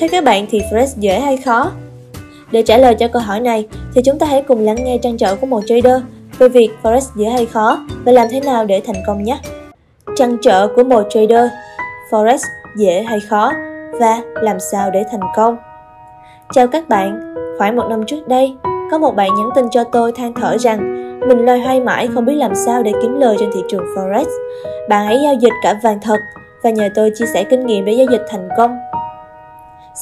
Theo các bạn thì Forex dễ hay khó? Để trả lời cho câu hỏi này thì chúng ta hãy cùng lắng nghe trăn trở của một trader về việc Forex dễ hay khó và làm thế nào để thành công nhé. Trăn trở của một trader Forex dễ hay khó và làm sao để thành công. Chào các bạn, khoảng một năm trước đây, có một bạn nhắn tin cho tôi than thở rằng mình loay hoay mãi không biết làm sao để kiếm lời trên thị trường Forex. Bạn ấy giao dịch cả vàng thật và nhờ tôi chia sẻ kinh nghiệm để giao dịch thành công.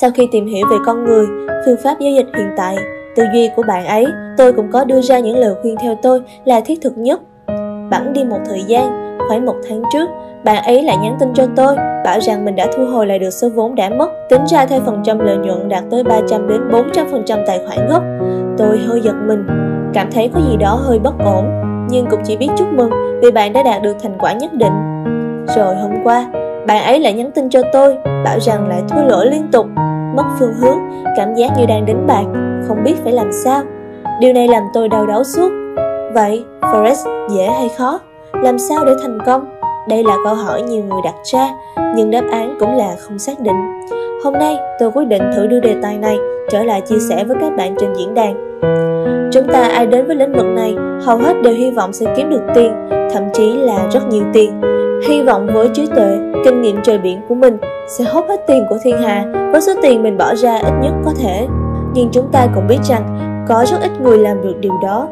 Sau khi tìm hiểu về con người, phương pháp giao dịch hiện tại, tư duy của bạn ấy, tôi cũng có đưa ra những lời khuyên theo tôi là thiết thực nhất. Bẵng đi một thời gian, khoảng một tháng trước, bạn ấy lại nhắn tin cho tôi, bảo rằng mình đã thu hồi lại được số vốn đã mất, tính ra theo phần trăm lợi nhuận đạt tới 300 đến 400% tài khoản gốc. Tôi hơi giật mình, cảm thấy có gì đó hơi bất ổn, nhưng cũng chỉ biết chúc mừng vì bạn đã đạt được thành quả nhất định. Rồi hôm qua, bạn ấy lại nhắn tin cho tôi, bảo rằng lại thua lỗ liên tục, mất phương hướng, cảm giác như đang đánh bạc, không biết phải làm sao. Điều này làm tôi đau đớn suốt. Vậy, Forex dễ hay khó? Làm sao để thành công? Đây là câu hỏi nhiều người đặt ra, nhưng đáp án cũng là không xác định. Hôm nay, tôi quyết định thử đưa đề tài này trở lại chia sẻ với các bạn trên diễn đàn. Chúng ta ai đến với lĩnh vực này, hầu hết đều hy vọng sẽ kiếm được tiền, thậm chí là rất nhiều tiền. Hy vọng với trí tuệ, kinh nghiệm trời biển của mình sẽ hốt hết tiền của thiên hạ với số tiền mình bỏ ra ít nhất có thể. Nhưng chúng ta cũng biết rằng có rất ít người làm được điều đó.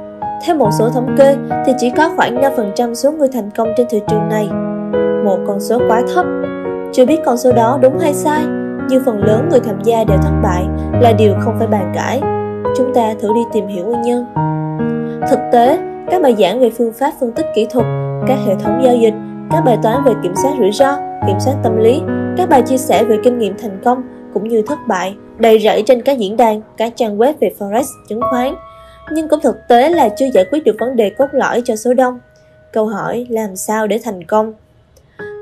Theo một số thống kê thì chỉ có khoảng 5% số người thành công trên thị trường này. Một con số quá thấp. Chưa biết con số đó đúng hay sai, nhưng phần lớn người tham gia đều thất bại là điều không phải bàn cãi. Chúng ta thử đi tìm hiểu nguyên nhân. Thực tế, các bài giảng về phương pháp phân tích kỹ thuật, các hệ thống giao dịch, các bài toán về kiểm soát rủi ro, kiểm soát tâm lý, các bài chia sẻ về kinh nghiệm thành công cũng như thất bại đầy rẫy trên các diễn đàn, các trang web về forex, chứng khoán. Nhưng cũng thực tế là chưa giải quyết được vấn đề cốt lõi cho số đông. Câu hỏi làm sao để thành công?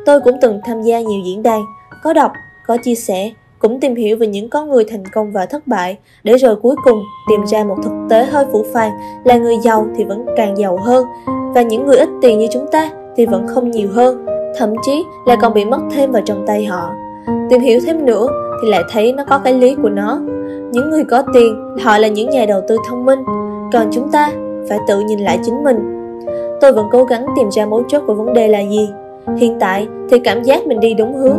Tôi cũng từng tham gia nhiều diễn đàn, có đọc, có chia sẻ, cũng tìm hiểu về những con người thành công và thất bại, để rồi cuối cùng tìm ra một thực tế hơi phủ phàng là người giàu thì vẫn càng giàu hơn, và những người ít tiền như chúng ta thì vẫn không nhiều hơn, thậm chí là còn bị mất thêm vào trong tay họ. Tìm hiểu thêm nữa thì lại thấy nó có cái lý của nó. Những người có tiền, họ là những nhà đầu tư thông minh, còn chúng ta phải tự nhìn lại chính mình. Tôi vẫn cố gắng tìm ra mấu chốt của vấn đề là gì. Hiện tại thì cảm giác mình đi đúng hướng,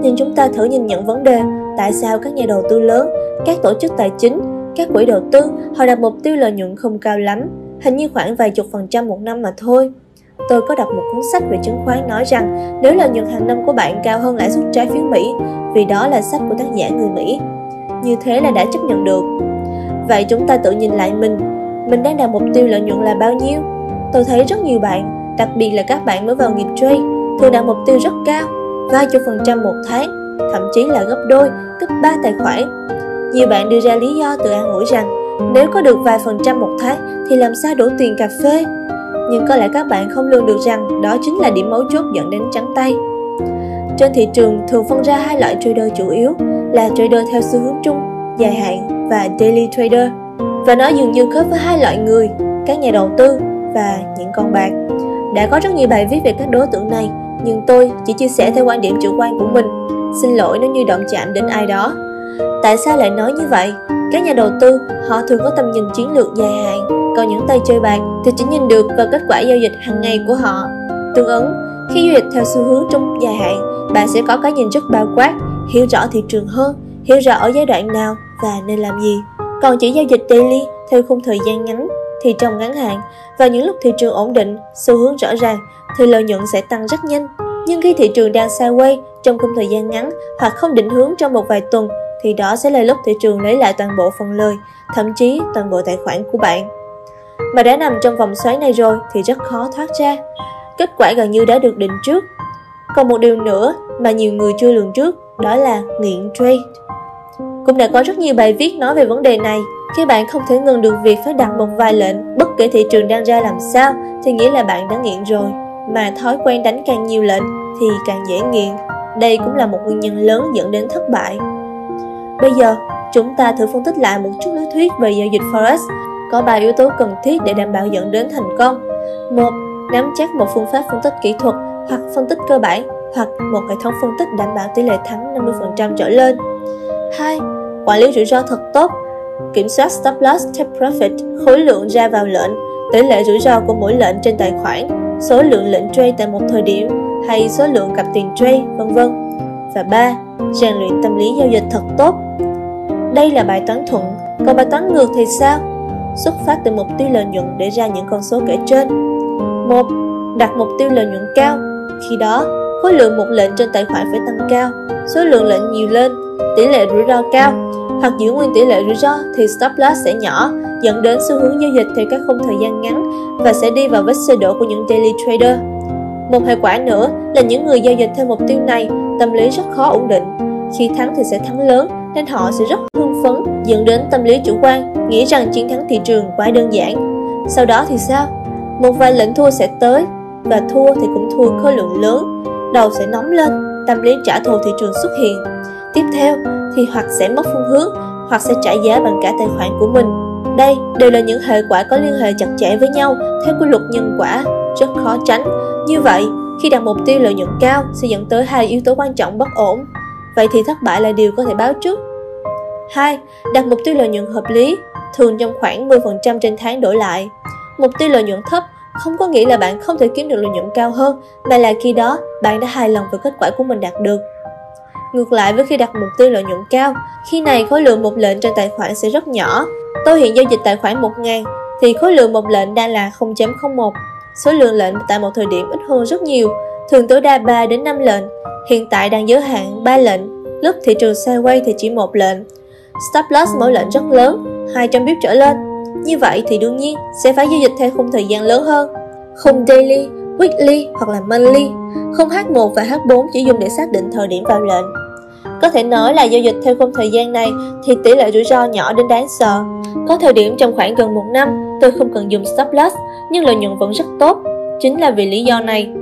nhưng chúng ta thử nhìn nhận vấn đề tại sao các nhà đầu tư lớn, các tổ chức tài chính, các quỹ đầu tư họ đặt mục tiêu lợi nhuận không cao lắm, hình như khoảng vài chục phần trăm một năm mà thôi. Tôi có đọc một cuốn sách về chứng khoán nói rằng nếu lợi nhuận hàng năm của bạn cao hơn lãi suất trái phiếu Mỹ, vì đó là sách của tác giả người Mỹ, như thế là đã chấp nhận được. Vậy chúng ta tự nhìn lại mình, mình đang đặt mục tiêu lợi nhuận là bao nhiêu? Tôi thấy rất nhiều bạn, đặc biệt là các bạn mới vào nghiệp trade, thường đặt mục tiêu rất cao, vài chục phần trăm một tháng, thậm chí là gấp đôi, gấp ba tài khoản. Nhiều bạn đưa ra lý do tự an ủi rằng nếu có được vài phần trăm một tháng thì làm sao đủ tiền cà phê nhưng có lẽ các bạn không lường được rằng đó chính là điểm mấu chốt dẫn đến trắng tay. Trên thị trường thường phân ra hai loại trader chủ yếu là trader theo xu hướng chung, dài hạn và daily trader. Và nó dường như khớp với hai loại người, các nhà đầu tư và những con bạc. Đã có rất nhiều bài viết về các đối tượng này, nhưng tôi chỉ chia sẻ theo quan điểm chủ quan của mình. Xin lỗi nếu như động chạm đến ai đó. Tại sao lại nói như vậy? Các nhà đầu tư, họ thường có tầm nhìn chiến lược dài hạn, còn những tay chơi bạc thì chỉ nhìn được vào kết quả giao dịch hàng ngày của họ. Tương ứng, khi giao dịch theo xu hướng trong dài hạn, bạn sẽ có cái nhìn rất bao quát, hiểu rõ thị trường hơn, hiểu rõ ở giai đoạn nào và nên làm gì. Còn chỉ giao dịch daily theo khung thời gian ngắn thì trong ngắn hạn và những lúc thị trường ổn định, xu hướng rõ ràng thì lợi nhuận sẽ tăng rất nhanh. Nhưng khi thị trường đang sideways trong khung thời gian ngắn hoặc không định hướng trong một vài tuần thì đó sẽ là lúc thị trường lấy lại toàn bộ phần lời, thậm chí toàn bộ tài khoản của bạn. Mà đã nằm trong vòng xoáy này rồi thì rất khó thoát ra. Kết quả gần như đã được định trước. Còn một điều nữa mà nhiều người chưa lường trước đó là nghiện trade. Cũng đã có rất nhiều bài viết nói về vấn đề này. Khi bạn không thể ngừng được việc phải đặt một vài lệnh bất kể thị trường đang ra làm sao thì nghĩa là bạn đã nghiện rồi. Mà thói quen đánh càng nhiều lệnh thì càng dễ nghiện. Đây cũng là một nguyên nhân lớn dẫn đến thất bại. Bây giờ, chúng ta thử phân tích lại một chút lý thuyết về giao dịch Forex. Có 3 yếu tố cần thiết để đảm bảo dẫn đến thành công. một Nắm chắc một phương pháp phân tích kỹ thuật hoặc phân tích cơ bản hoặc một hệ thống phân tích đảm bảo tỷ lệ thắng 50% trở lên. 2. Quản lý rủi ro thật tốt Kiểm soát stop loss, take profit, khối lượng ra vào lệnh, tỷ lệ rủi ro của mỗi lệnh trên tài khoản, số lượng lệnh trade tại một thời điểm hay số lượng cặp tiền trade, vân vân. Và 3. Rèn luyện tâm lý giao dịch thật tốt. Đây là bài toán thuận, còn bài toán ngược thì sao? Xuất phát từ mục tiêu lợi nhuận để ra những con số kể trên. 1. Đặt mục tiêu lợi nhuận cao. Khi đó, khối lượng một lệnh trên tài khoản phải tăng cao, số lượng lệnh nhiều lên, tỷ lệ rủi ro cao, hoặc giữ nguyên tỷ lệ rủi ro thì stop loss sẽ nhỏ, dẫn đến xu hướng giao dịch theo các khung thời gian ngắn và sẽ đi vào vết xe đổ của những daily trader. Một hệ quả nữa là những người giao dịch theo mục tiêu này, tâm lý rất khó ổn định. Khi thắng thì sẽ thắng lớn, nên họ sẽ rất hưng phấn, dẫn đến tâm lý chủ quan, nghĩ rằng chiến thắng thị trường quá đơn giản. Sau đó thì sao? Một vài lệnh thua sẽ tới, và thua thì cũng thua khối lượng lớn, đầu sẽ nóng lên, tâm lý trả thù thị trường xuất hiện. Tiếp theo thì hoặc sẽ mất phương hướng, hoặc sẽ trả giá bằng cả tài khoản của mình. Đây đều là những hệ quả có liên hệ chặt chẽ với nhau theo quy luật nhân quả, rất khó tránh. Như vậy, khi đặt mục tiêu lợi nhuận cao sẽ dẫn tới hai yếu tố quan trọng bất ổn. Vậy thì thất bại là điều có thể báo trước. 2. Đặt mục tiêu lợi nhuận hợp lý, thường trong khoảng 10% trên tháng đổi lại. Mục tiêu lợi nhuận thấp không có nghĩa là bạn không thể kiếm được lợi nhuận cao hơn, mà là khi đó bạn đã hài lòng với kết quả của mình đạt được. Ngược lại với khi đặt mục tiêu lợi nhuận cao, khi này khối lượng một lệnh trên tài khoản sẽ rất nhỏ. Tôi hiện giao dịch tài khoản 1.000 thì khối lượng một lệnh đang là 0.01. Số lượng lệnh tại một thời điểm ít hơn rất nhiều, thường tối đa 3 đến 5 lệnh. Hiện tại đang giới hạn 3 lệnh, lúc thị trường sideways thì chỉ một lệnh. Stop loss mỗi lệnh rất lớn, 200 pip trở lên. Như vậy thì đương nhiên sẽ phải giao dịch theo khung thời gian lớn hơn. Khung daily, weekly hoặc là monthly. Khung H1 và H4 chỉ dùng để xác định thời điểm vào lệnh. Có thể nói là giao dịch theo khung thời gian này thì tỷ lệ rủi ro nhỏ đến đáng sợ. Có thời điểm trong khoảng gần một năm tôi không cần dùng stop loss nhưng lợi nhuận vẫn rất tốt. Chính là vì lý do này.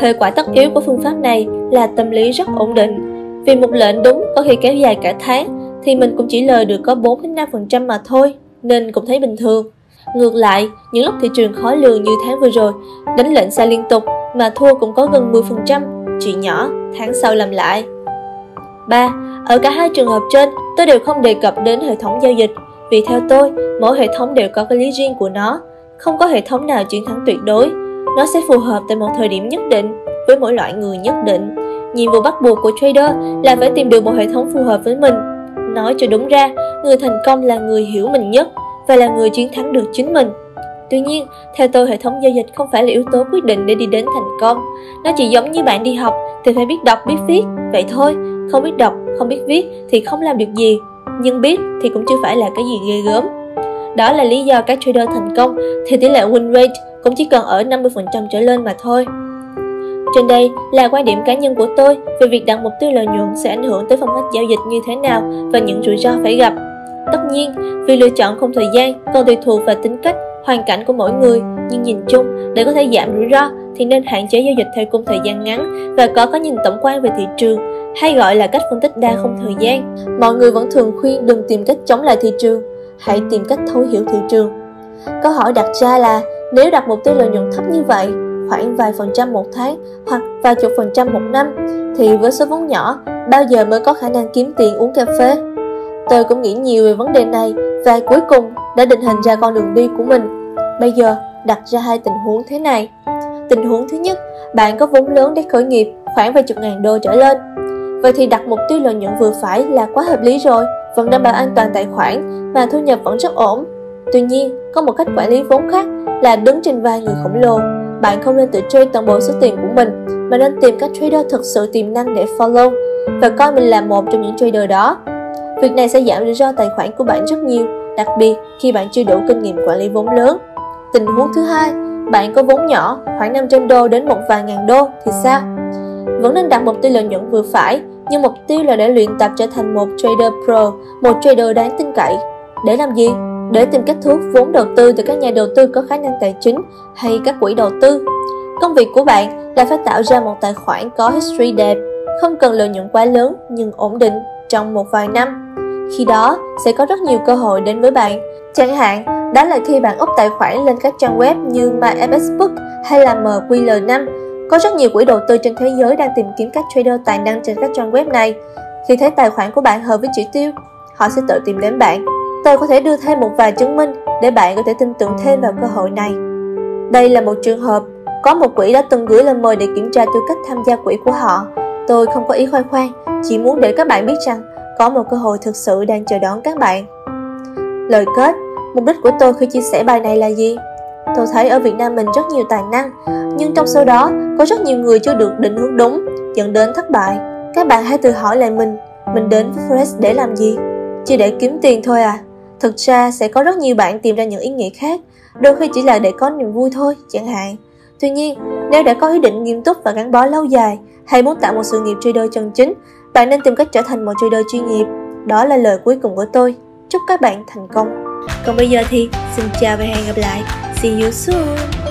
Hệ quả tất yếu của phương pháp này là tâm lý rất ổn định. Vì một lệnh đúng có khi kéo dài cả tháng thì mình cũng chỉ lời được có 4 đến 5% mà thôi, nên cũng thấy bình thường. Ngược lại, những lúc thị trường khó lường như tháng vừa rồi, đánh lệnh sai liên tục mà thua cũng có gần 10%, chuyện nhỏ, tháng sau làm lại. 3. Ở cả hai trường hợp trên, tôi đều không đề cập đến hệ thống giao dịch, vì theo tôi, mỗi hệ thống đều có cái lý riêng của nó, không có hệ thống nào chiến thắng tuyệt đối. Nó sẽ phù hợp tại một thời điểm nhất định, với mỗi loại người nhất định. Nhiệm vụ bắt buộc của trader là phải tìm được một hệ thống phù hợp với mình. Nói cho đúng ra, người thành công là người hiểu mình nhất và là người chiến thắng được chính mình. Tuy nhiên, theo tôi hệ thống giao dịch không phải là yếu tố quyết định để đi đến thành công. Nó chỉ giống như bạn đi học thì phải biết đọc biết viết, vậy thôi, không biết đọc, không biết viết thì không làm được gì, nhưng biết thì cũng chưa phải là cái gì ghê gớm. Đó là lý do các trader thành công thì tỷ lệ win rate cũng chỉ cần ở 50% trở lên mà thôi. Trên đây là quan điểm cá nhân của tôi về việc đặt mục tiêu lợi nhuận sẽ ảnh hưởng tới phong cách giao dịch như thế nào và những rủi ro phải gặp. Tất nhiên, việc lựa chọn không thời gian còn tùy thuộc vào tính cách, hoàn cảnh của mỗi người, nhưng nhìn chung, để có thể giảm rủi ro thì nên hạn chế giao dịch theo cung thời gian ngắn và có cái nhìn tổng quan về thị trường, hay gọi là cách phân tích đa không thời gian. Mọi người vẫn thường khuyên đừng tìm cách chống lại thị trường, hãy tìm cách thấu hiểu thị trường. Câu hỏi đặt ra là nếu đặt mục tiêu lợi nhuận thấp như vậy, khoảng vài phần trăm một tháng hoặc vài chục phần trăm một năm, thì với số vốn nhỏ, bao giờ mới có khả năng kiếm tiền uống cà phê? Tôi cũng nghĩ nhiều về vấn đề này và cuối cùng đã định hình ra con đường đi của mình. Bây giờ đặt ra hai tình huống thế này. Tình huống thứ nhất, bạn có vốn lớn để khởi nghiệp khoảng vài chục ngàn đô trở lên. Vậy thì đặt mục tiêu lợi nhuận vừa phải là quá hợp lý rồi, vẫn đảm bảo an toàn tài khoản mà thu nhập vẫn rất ổn. Tuy nhiên, có một cách quản lý vốn khác là đứng trên vai người khổng lồ. Bạn không nên tự chơi toàn bộ số tiền của mình, mà nên tìm các trader thực sự tiềm năng để follow và coi mình là một trong những trader đó. Việc này sẽ giảm rủi ro tài khoản của bạn rất nhiều, đặc biệt khi bạn chưa đủ kinh nghiệm quản lý vốn lớn. Tình huống thứ hai, bạn có vốn nhỏ, khoảng 500 đô đến một vài ngàn đô thì sao? Vẫn nên đặt mục tiêu lợi nhuận vừa phải, nhưng mục tiêu là để luyện tập trở thành một trader pro, một trader đáng tin cậy. Để làm gì? Để tìm cách thu hút vốn đầu tư từ các nhà đầu tư có khả năng tài chính hay các quỹ đầu tư. Công việc của bạn là phải tạo ra một tài khoản có history đẹp, không cần lợi nhuận quá lớn nhưng ổn định trong một vài năm. Khi đó, sẽ có rất nhiều cơ hội đến với bạn. Chẳng hạn, đó là khi bạn úp tài khoản lên các trang web như MyFSBook hay là MQL5. Có rất nhiều quỹ đầu tư trên thế giới đang tìm kiếm các trader tài năng trên các trang web này. Khi thấy tài khoản của bạn hợp với chỉ tiêu, họ sẽ tự tìm đến bạn. Tôi có thể đưa thêm một vài chứng minh để bạn có thể tin tưởng thêm vào cơ hội này. Đây là một trường hợp, có một quỹ đã từng gửi lời mời để kiểm tra tư cách tham gia quỹ của họ. Tôi không có ý khoe khoang, chỉ muốn để các bạn biết rằng có một cơ hội thực sự đang chờ đón các bạn. Lời kết, mục đích của tôi khi chia sẻ bài này là gì? Tôi thấy ở Việt Nam mình rất nhiều tài năng, nhưng trong số đó có rất nhiều người chưa được định hướng đúng, dẫn đến thất bại. Các bạn hãy tự hỏi lại mình, mình đến với Fresh để làm gì? Chỉ để kiếm tiền thôi à? Thực ra sẽ có rất nhiều bạn tìm ra những ý nghĩa khác, đôi khi chỉ là để có niềm vui thôi, chẳng hạn. Tuy nhiên, nếu đã có ý định nghiêm túc và gắn bó lâu dài, hay muốn tạo một sự nghiệp trader chân chính, bạn nên tìm cách trở thành một trader chuyên nghiệp. Đó là lời cuối cùng của tôi. Chúc các bạn thành công. Còn bây giờ thì xin chào và hẹn gặp lại. See you soon.